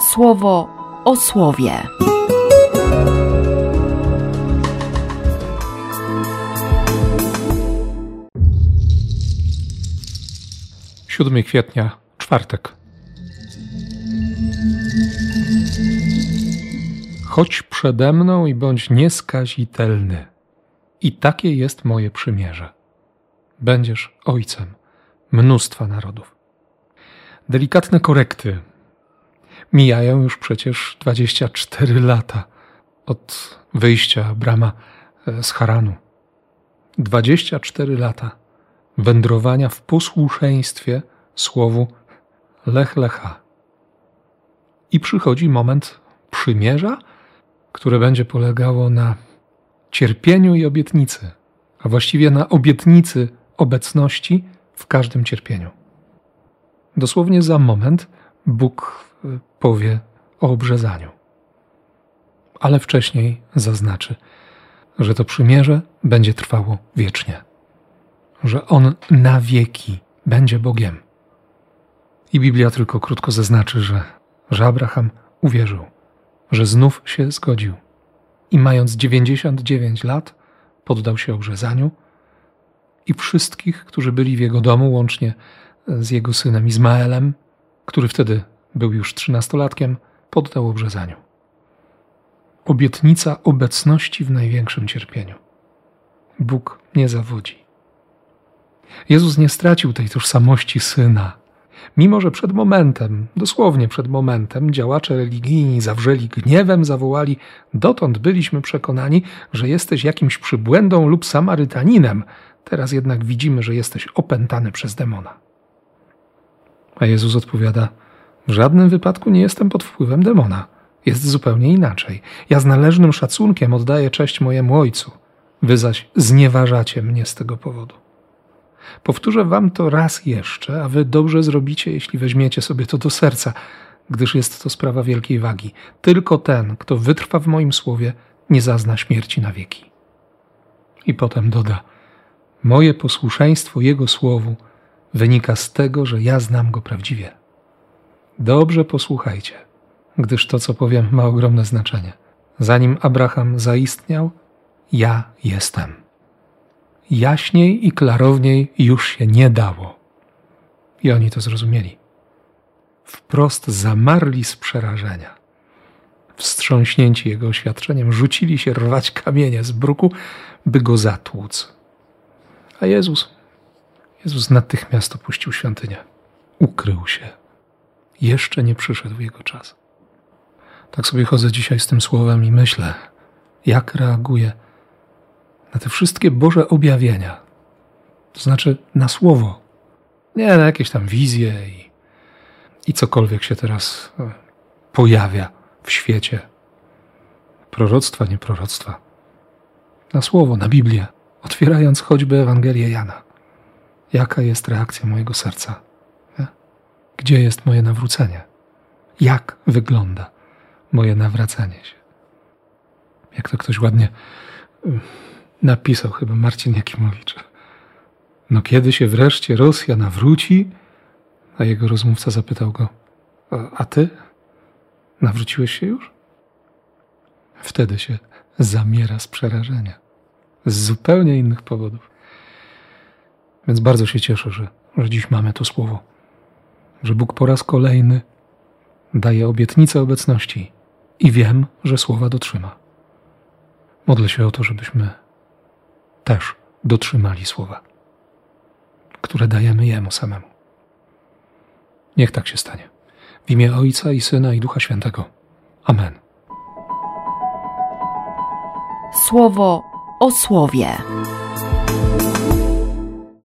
słowo o słowie. 7 kwietnia, czwartek. Chodź przede mną i bądź nieskazitelny. I takie jest moje przymierze. Będziesz ojcem mnóstwa narodów. Delikatne korekty. Mijają już przecież 24 lata od wyjścia Brama e, z Haranu. 24 lata wędrowania w posłuszeństwie słowu Lech Lecha. I przychodzi moment przymierza, które będzie polegało na cierpieniu i obietnicy, a właściwie na obietnicy obecności w każdym cierpieniu. Dosłownie za moment Bóg powie o obrzezaniu. Ale wcześniej zaznaczy, że to przymierze będzie trwało wiecznie, że On na wieki będzie Bogiem. I Biblia tylko krótko zaznaczy, że, że Abraham uwierzył, że znów się zgodził i mając 99 lat poddał się obrzezaniu i wszystkich, którzy byli w jego domu, łącznie z jego synem Izmaelem, który wtedy był już trzynastolatkiem, poddał obrzezaniu. Obietnica obecności w największym cierpieniu. Bóg nie zawodzi. Jezus nie stracił tej tożsamości syna, Mimo, że przed momentem, dosłownie przed momentem, działacze religijni zawrzeli gniewem, zawołali: Dotąd byliśmy przekonani, że jesteś jakimś przybłędą lub Samarytaninem, teraz jednak widzimy, że jesteś opętany przez demona. A Jezus odpowiada: W żadnym wypadku nie jestem pod wpływem demona. Jest zupełnie inaczej. Ja z należnym szacunkiem oddaję cześć mojemu ojcu. Wy zaś znieważacie mnie z tego powodu. Powtórzę wam to raz jeszcze, a wy dobrze zrobicie, jeśli weźmiecie sobie to do serca, gdyż jest to sprawa wielkiej wagi. Tylko ten, kto wytrwa w moim słowie, nie zazna śmierci na wieki. I potem doda: Moje posłuszeństwo Jego słowu wynika z tego, że ja znam Go prawdziwie. Dobrze posłuchajcie, gdyż to, co powiem, ma ogromne znaczenie. Zanim Abraham zaistniał, ja jestem jaśniej i klarowniej już się nie dało. I oni to zrozumieli. Wprost zamarli z przerażenia. Wstrząśnięci jego oświadczeniem, rzucili się rwać kamienie z bruku, by go zatłuc. A Jezus, Jezus natychmiast opuścił świątynię. Ukrył się. Jeszcze nie przyszedł jego czas. Tak sobie chodzę dzisiaj z tym słowem i myślę, jak reaguje na te wszystkie Boże objawienia, to znaczy na słowo, nie na jakieś tam wizje i, i cokolwiek się teraz e, pojawia w świecie. Proroctwa, nie proroctwa. Na słowo, na Biblię, otwierając choćby Ewangelię Jana. Jaka jest reakcja mojego serca? Gdzie jest moje nawrócenie? Jak wygląda moje nawracanie się? Jak to ktoś ładnie napisał chyba Marcin Jakimowicz. No kiedy się wreszcie Rosja nawróci? A jego rozmówca zapytał go, a ty? Nawróciłeś się już? Wtedy się zamiera z przerażenia. Z zupełnie innych powodów. Więc bardzo się cieszę, że, że dziś mamy to słowo. Że Bóg po raz kolejny daje obietnicę obecności i wiem, że słowa dotrzyma. Modlę się o to, żebyśmy też dotrzymali słowa, które dajemy Jemu samemu. Niech tak się stanie. W imię Ojca i Syna i Ducha Świętego. Amen. Słowo o słowie.